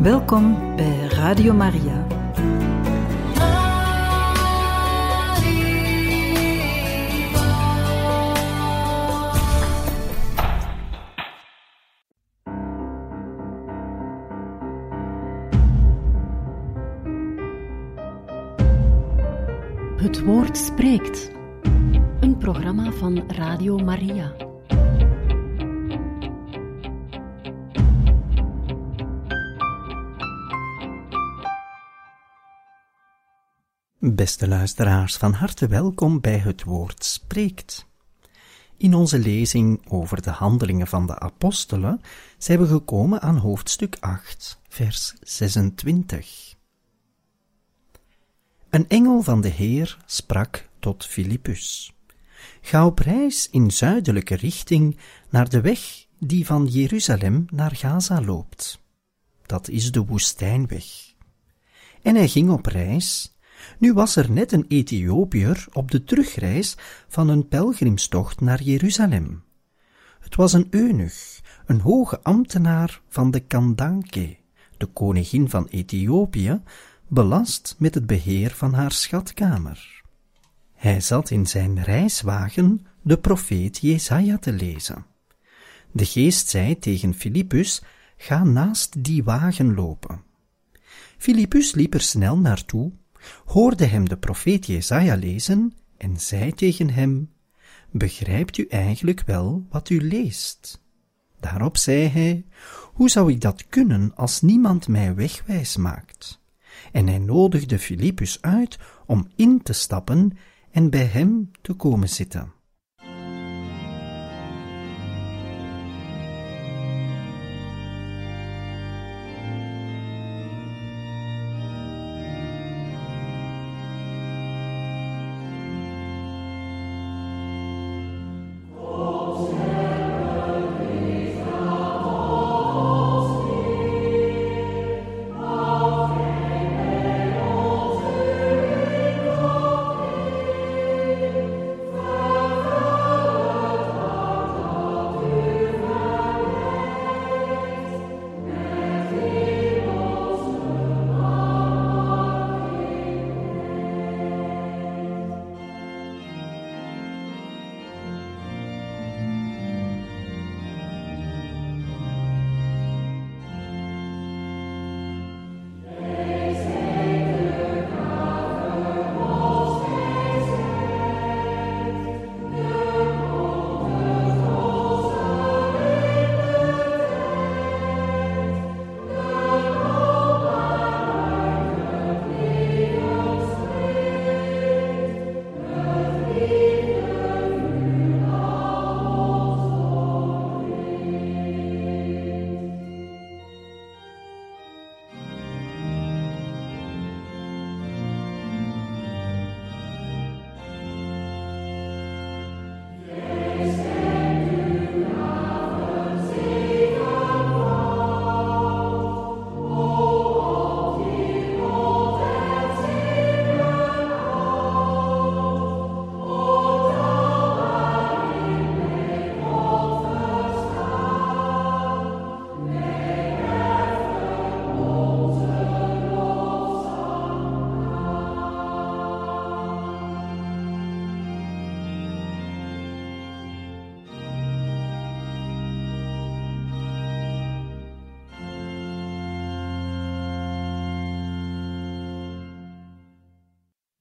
Welkom bij Radio Maria. Het woord spreekt. Een programma van Radio Maria. Beste luisteraars, van harte welkom bij Het Woord Spreekt. In onze lezing over de handelingen van de apostelen zijn we gekomen aan hoofdstuk 8, vers 26. Een engel van de Heer sprak tot Filippus. Ga op reis in zuidelijke richting naar de weg die van Jeruzalem naar Gaza loopt. Dat is de woestijnweg. En hij ging op reis. Nu was er net een Ethiopiër op de terugreis van een pelgrimstocht naar Jeruzalem. Het was een eunuch, een hoge ambtenaar van de Kandanke, de koningin van Ethiopië, belast met het beheer van haar schatkamer. Hij zat in zijn reiswagen de profeet Jesaja te lezen. De geest zei tegen Filippus, ga naast die wagen lopen. Filippus liep er snel naartoe, hoorde hem de profeet Jesaja lezen en zei tegen hem, begrijpt u eigenlijk wel wat u leest? Daarop zei hij, hoe zou ik dat kunnen als niemand mij wegwijs maakt? en hij nodigde Filippus uit om in te stappen en bij hem te komen zitten.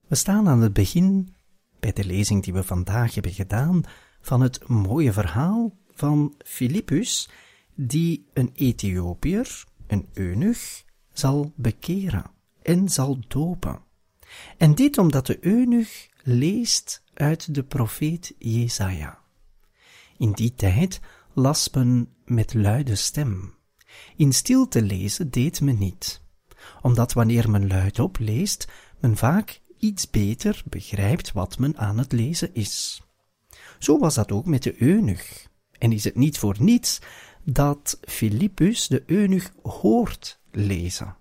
We staan aan het begin, bij de lezing die we vandaag hebben gedaan, van het mooie verhaal van Filippus, die een Ethiopiër, een eunuch, zal bekeren en zal dopen. En dit omdat de eunuch leest uit de profeet Jesaja. In die tijd las men met luide stem. In stilte lezen deed men niet, omdat wanneer men luidop leest, men vaak iets beter begrijpt wat men aan het lezen is. Zo was dat ook met de eunuch. En is het niet voor niets dat Filippus de eunuch hoort lezen.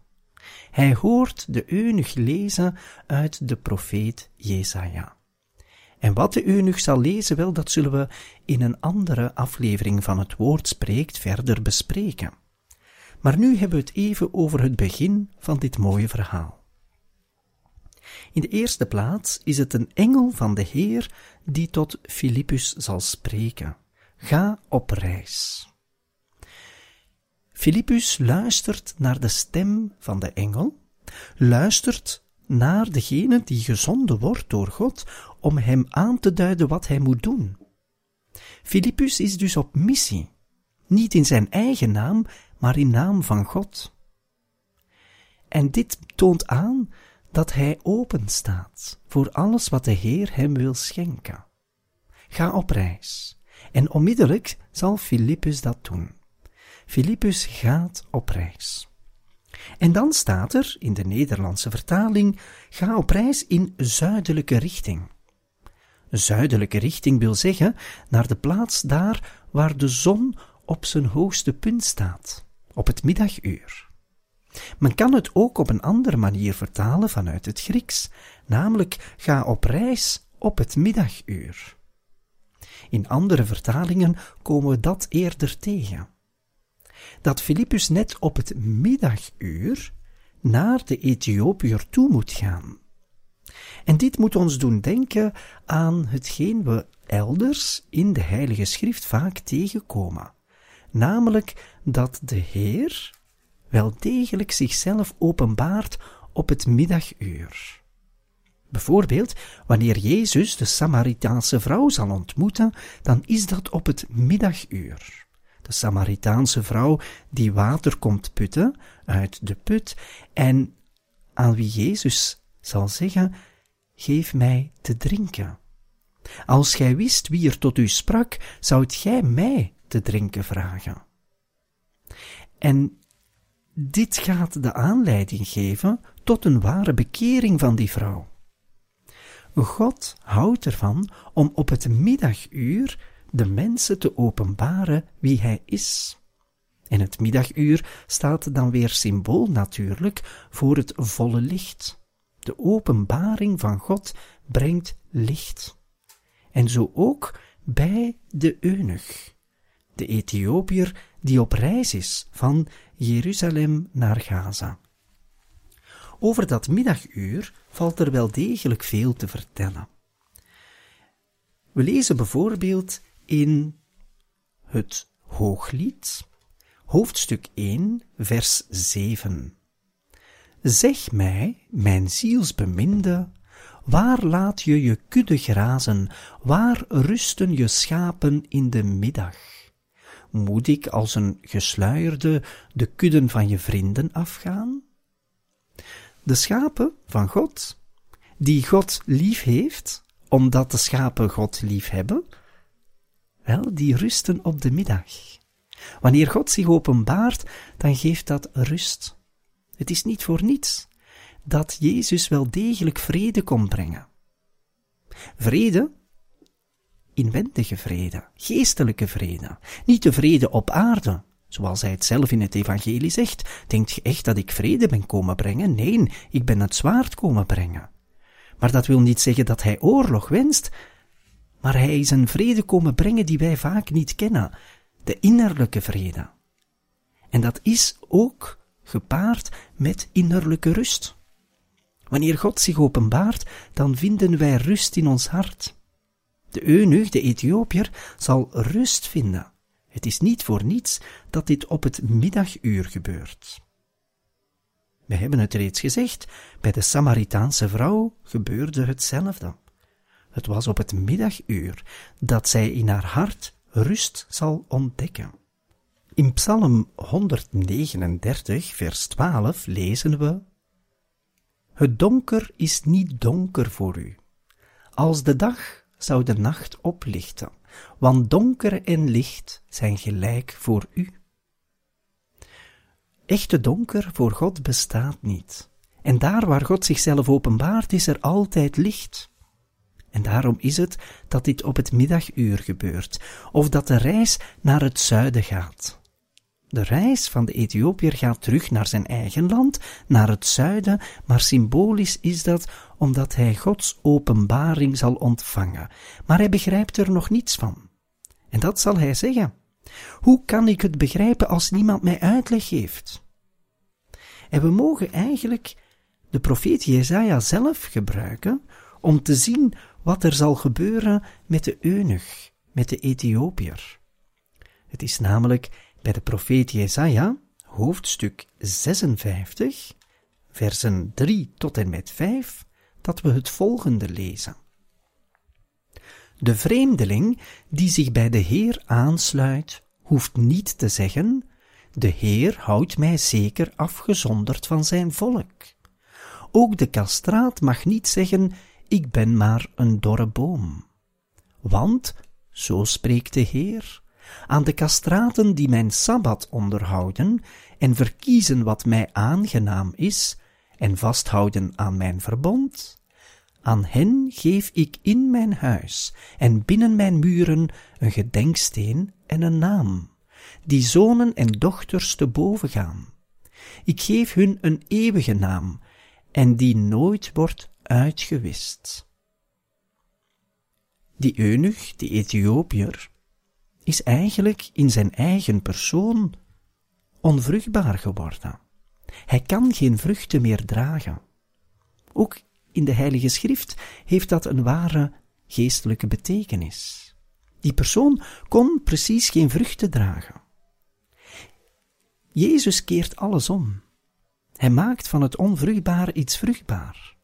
Hij hoort de eunuch lezen uit de profeet Jesaja. En wat de eunuch zal lezen, wel, dat zullen we in een andere aflevering van het woord spreekt verder bespreken. Maar nu hebben we het even over het begin van dit mooie verhaal. In de eerste plaats is het een engel van de Heer die tot Filippus zal spreken. Ga op reis. Filippus luistert naar de stem van de engel, luistert naar degene die gezonden wordt door God om hem aan te duiden wat hij moet doen. Filippus is dus op missie, niet in zijn eigen naam, maar in naam van God. En dit toont aan dat hij open staat voor alles wat de Heer hem wil schenken. Ga op reis. En onmiddellijk zal Filippus dat doen. Filippus gaat op reis. En dan staat er in de Nederlandse vertaling: ga op reis in zuidelijke richting. Zuidelijke richting wil zeggen naar de plaats daar waar de zon op zijn hoogste punt staat, op het middaguur. Men kan het ook op een andere manier vertalen vanuit het Grieks, namelijk ga op reis op het middaguur. In andere vertalingen komen we dat eerder tegen. Dat Filippus net op het middaguur naar de Ethiopiër toe moet gaan. En dit moet ons doen denken aan hetgeen we elders in de Heilige Schrift vaak tegenkomen, namelijk dat de Heer wel degelijk zichzelf openbaart op het middaguur. Bijvoorbeeld, wanneer Jezus de Samaritaanse vrouw zal ontmoeten, dan is dat op het middaguur. De Samaritaanse vrouw die water komt putten uit de put en aan wie Jezus zal zeggen, geef mij te drinken. Als gij wist wie er tot u sprak, zoudt gij mij te drinken vragen. En dit gaat de aanleiding geven tot een ware bekering van die vrouw. God houdt ervan om op het middaguur de mensen te openbaren wie hij is. En het middaguur staat dan weer symbool natuurlijk voor het volle licht. De openbaring van God brengt licht. En zo ook bij de eunuch, de Ethiopiër die op reis is van Jeruzalem naar Gaza. Over dat middaguur valt er wel degelijk veel te vertellen. We lezen bijvoorbeeld in het Hooglied, hoofdstuk 1, vers 7. Zeg mij, mijn zielsbeminde, waar laat je je kudde grazen, waar rusten je schapen in de middag? Moet ik als een gesluierde de kudden van je vrienden afgaan? De schapen van God, die God lief heeft, omdat de schapen God lief hebben, wel, die rusten op de middag. Wanneer God zich openbaart, dan geeft dat rust. Het is niet voor niets dat Jezus wel degelijk vrede kon brengen. Vrede, inwendige vrede, geestelijke vrede, niet de vrede op aarde, zoals hij het zelf in het evangelie zegt. Denkt je echt dat ik vrede ben komen brengen? Nee, ik ben het zwaard komen brengen. Maar dat wil niet zeggen dat hij oorlog wenst, maar hij is een vrede komen brengen die wij vaak niet kennen, de innerlijke vrede. En dat is ook gepaard met innerlijke rust. Wanneer God zich openbaart, dan vinden wij rust in ons hart. De eunuch, de Ethiopiër, zal rust vinden. Het is niet voor niets dat dit op het middaguur gebeurt. We hebben het reeds gezegd, bij de Samaritaanse vrouw gebeurde hetzelfde. Het was op het middaguur dat zij in haar hart rust zal ontdekken. In Psalm 139, vers 12 lezen we: Het donker is niet donker voor u. Als de dag zou de nacht oplichten, want donker en licht zijn gelijk voor u. Echte donker voor God bestaat niet. En daar waar God zichzelf openbaart, is er altijd licht. En daarom is het dat dit op het middaguur gebeurt, of dat de reis naar het zuiden gaat. De reis van de Ethiopiër gaat terug naar zijn eigen land, naar het zuiden, maar symbolisch is dat omdat hij Gods openbaring zal ontvangen. Maar hij begrijpt er nog niets van. En dat zal hij zeggen. Hoe kan ik het begrijpen als niemand mij uitleg geeft? En we mogen eigenlijk de profeet Jezaja zelf gebruiken om te zien wat er zal gebeuren met de eunuch, met de Ethiopiër. Het is namelijk bij de profeet Jezaja, hoofdstuk 56, versen 3 tot en met 5, dat we het volgende lezen. De vreemdeling die zich bij de Heer aansluit, hoeft niet te zeggen, de Heer houdt mij zeker afgezonderd van zijn volk. Ook de kastraat mag niet zeggen, ik ben maar een dorre boom. Want, zo spreekt de Heer, aan de kastraten die mijn sabbat onderhouden en verkiezen wat mij aangenaam is en vasthouden aan mijn verbond, aan hen geef ik in mijn huis en binnen mijn muren een gedenksteen en een naam, die zonen en dochters te boven gaan. Ik geef hun een eeuwige naam, en die nooit wordt uitgewist. Die eunuch, die Ethiopiër, is eigenlijk in zijn eigen persoon onvruchtbaar geworden. Hij kan geen vruchten meer dragen. Ook in de Heilige Schrift heeft dat een ware geestelijke betekenis. Die persoon kon precies geen vruchten dragen. Jezus keert alles om. Hij maakt van het onvruchtbaar iets vruchtbaar.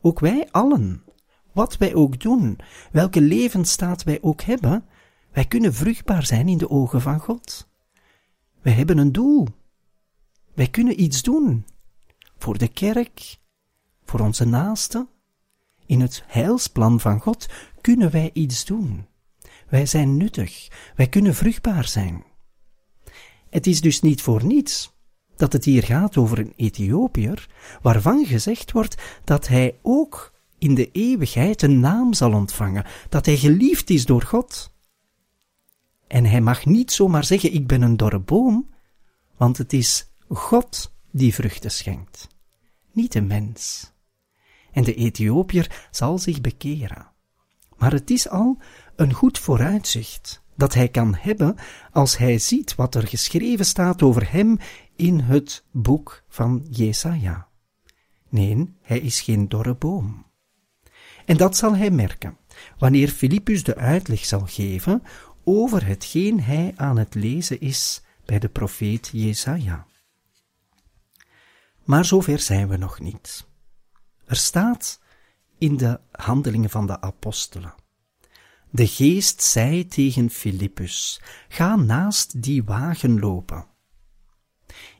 Ook wij allen, wat wij ook doen, welke levensstaat wij ook hebben, wij kunnen vruchtbaar zijn in de ogen van God. Wij hebben een doel. Wij kunnen iets doen. Voor de kerk, voor onze naasten. In het heilsplan van God kunnen wij iets doen. Wij zijn nuttig. Wij kunnen vruchtbaar zijn. Het is dus niet voor niets dat het hier gaat over een Ethiopiër, waarvan gezegd wordt dat hij ook in de eeuwigheid een naam zal ontvangen, dat hij geliefd is door God. En hij mag niet zomaar zeggen: Ik ben een dorre boom, want het is God die vruchten schenkt, niet de mens. En de Ethiopiër zal zich bekeren. Maar het is al een goed vooruitzicht dat hij kan hebben als hij ziet wat er geschreven staat over hem in het boek van Jesaja. Nee, hij is geen dorre boom. En dat zal hij merken wanneer Filippus de uitleg zal geven over hetgeen hij aan het lezen is bij de profeet Jesaja. Maar zover zijn we nog niet. Er staat in de handelingen van de apostelen. De geest zei tegen Filippus, ga naast die wagen lopen.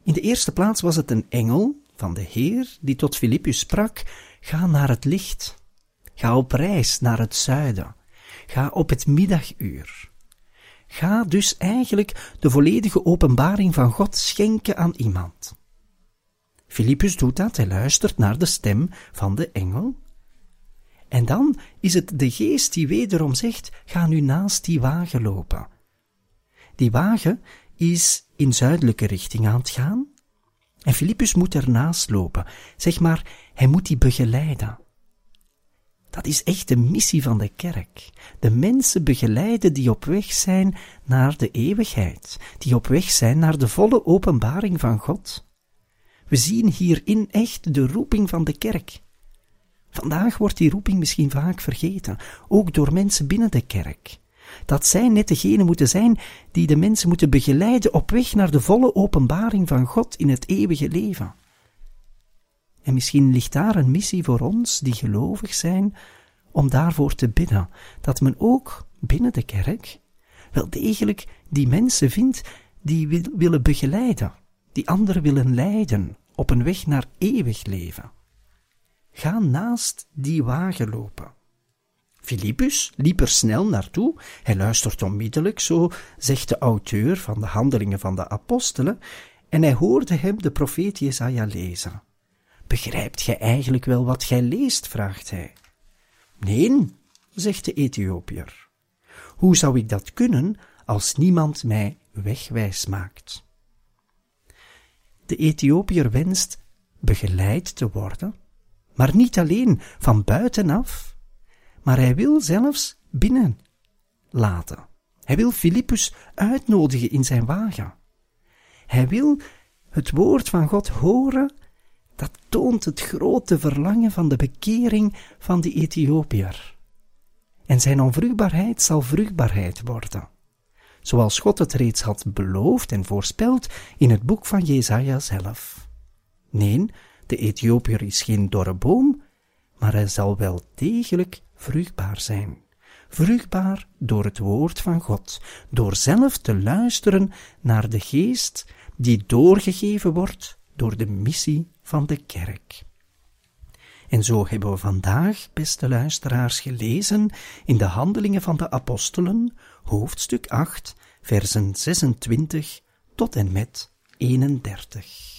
In de eerste plaats was het een engel van de Heer die tot Filippus sprak, ga naar het licht, ga op reis naar het zuiden, ga op het middaguur. Ga dus eigenlijk de volledige openbaring van God schenken aan iemand. Filippus doet dat, hij luistert naar de stem van de engel. En dan is het de geest die wederom zegt, ga nu naast die wagen lopen. Die wagen is in zuidelijke richting aan het gaan. En Filippus moet ernaast lopen. Zeg maar, hij moet die begeleiden. Dat is echt de missie van de kerk. De mensen begeleiden die op weg zijn naar de eeuwigheid, die op weg zijn naar de volle openbaring van God. We zien hierin echt de roeping van de kerk. Vandaag wordt die roeping misschien vaak vergeten, ook door mensen binnen de kerk. Dat zij net degene moeten zijn die de mensen moeten begeleiden op weg naar de volle openbaring van God in het eeuwige leven. En misschien ligt daar een missie voor ons die gelovig zijn, om daarvoor te bidden, dat men ook binnen de kerk wel degelijk die mensen vindt die willen begeleiden, die anderen willen leiden op een weg naar eeuwig leven. Ga naast die wagen lopen. Filippus liep er snel naartoe. Hij luistert onmiddellijk, zo zegt de auteur van de Handelingen van de Apostelen, en hij hoorde hem de profeet Jesaja lezen. Begrijpt gij eigenlijk wel wat gij leest? vraagt hij. Nee, zegt de Ethiopiër. Hoe zou ik dat kunnen als niemand mij wegwijs maakt? De Ethiopiër wenst begeleid te worden, maar niet alleen van buitenaf, maar hij wil zelfs binnen laten. Hij wil Filippus uitnodigen in zijn wagen. Hij wil het woord van God horen, dat toont het grote verlangen van de bekering van die Ethiopiër. En zijn onvruchtbaarheid zal vruchtbaarheid worden, zoals God het reeds had beloofd en voorspeld in het boek van Jesaja zelf. Nee, de Ethiopiër is geen dorre boom, maar hij zal wel degelijk vruchtbaar zijn. Vruchtbaar door het woord van God, door zelf te luisteren naar de geest die doorgegeven wordt door de missie van de kerk. En zo hebben we vandaag, beste luisteraars, gelezen in de Handelingen van de Apostelen, hoofdstuk 8, versen 26 tot en met 31.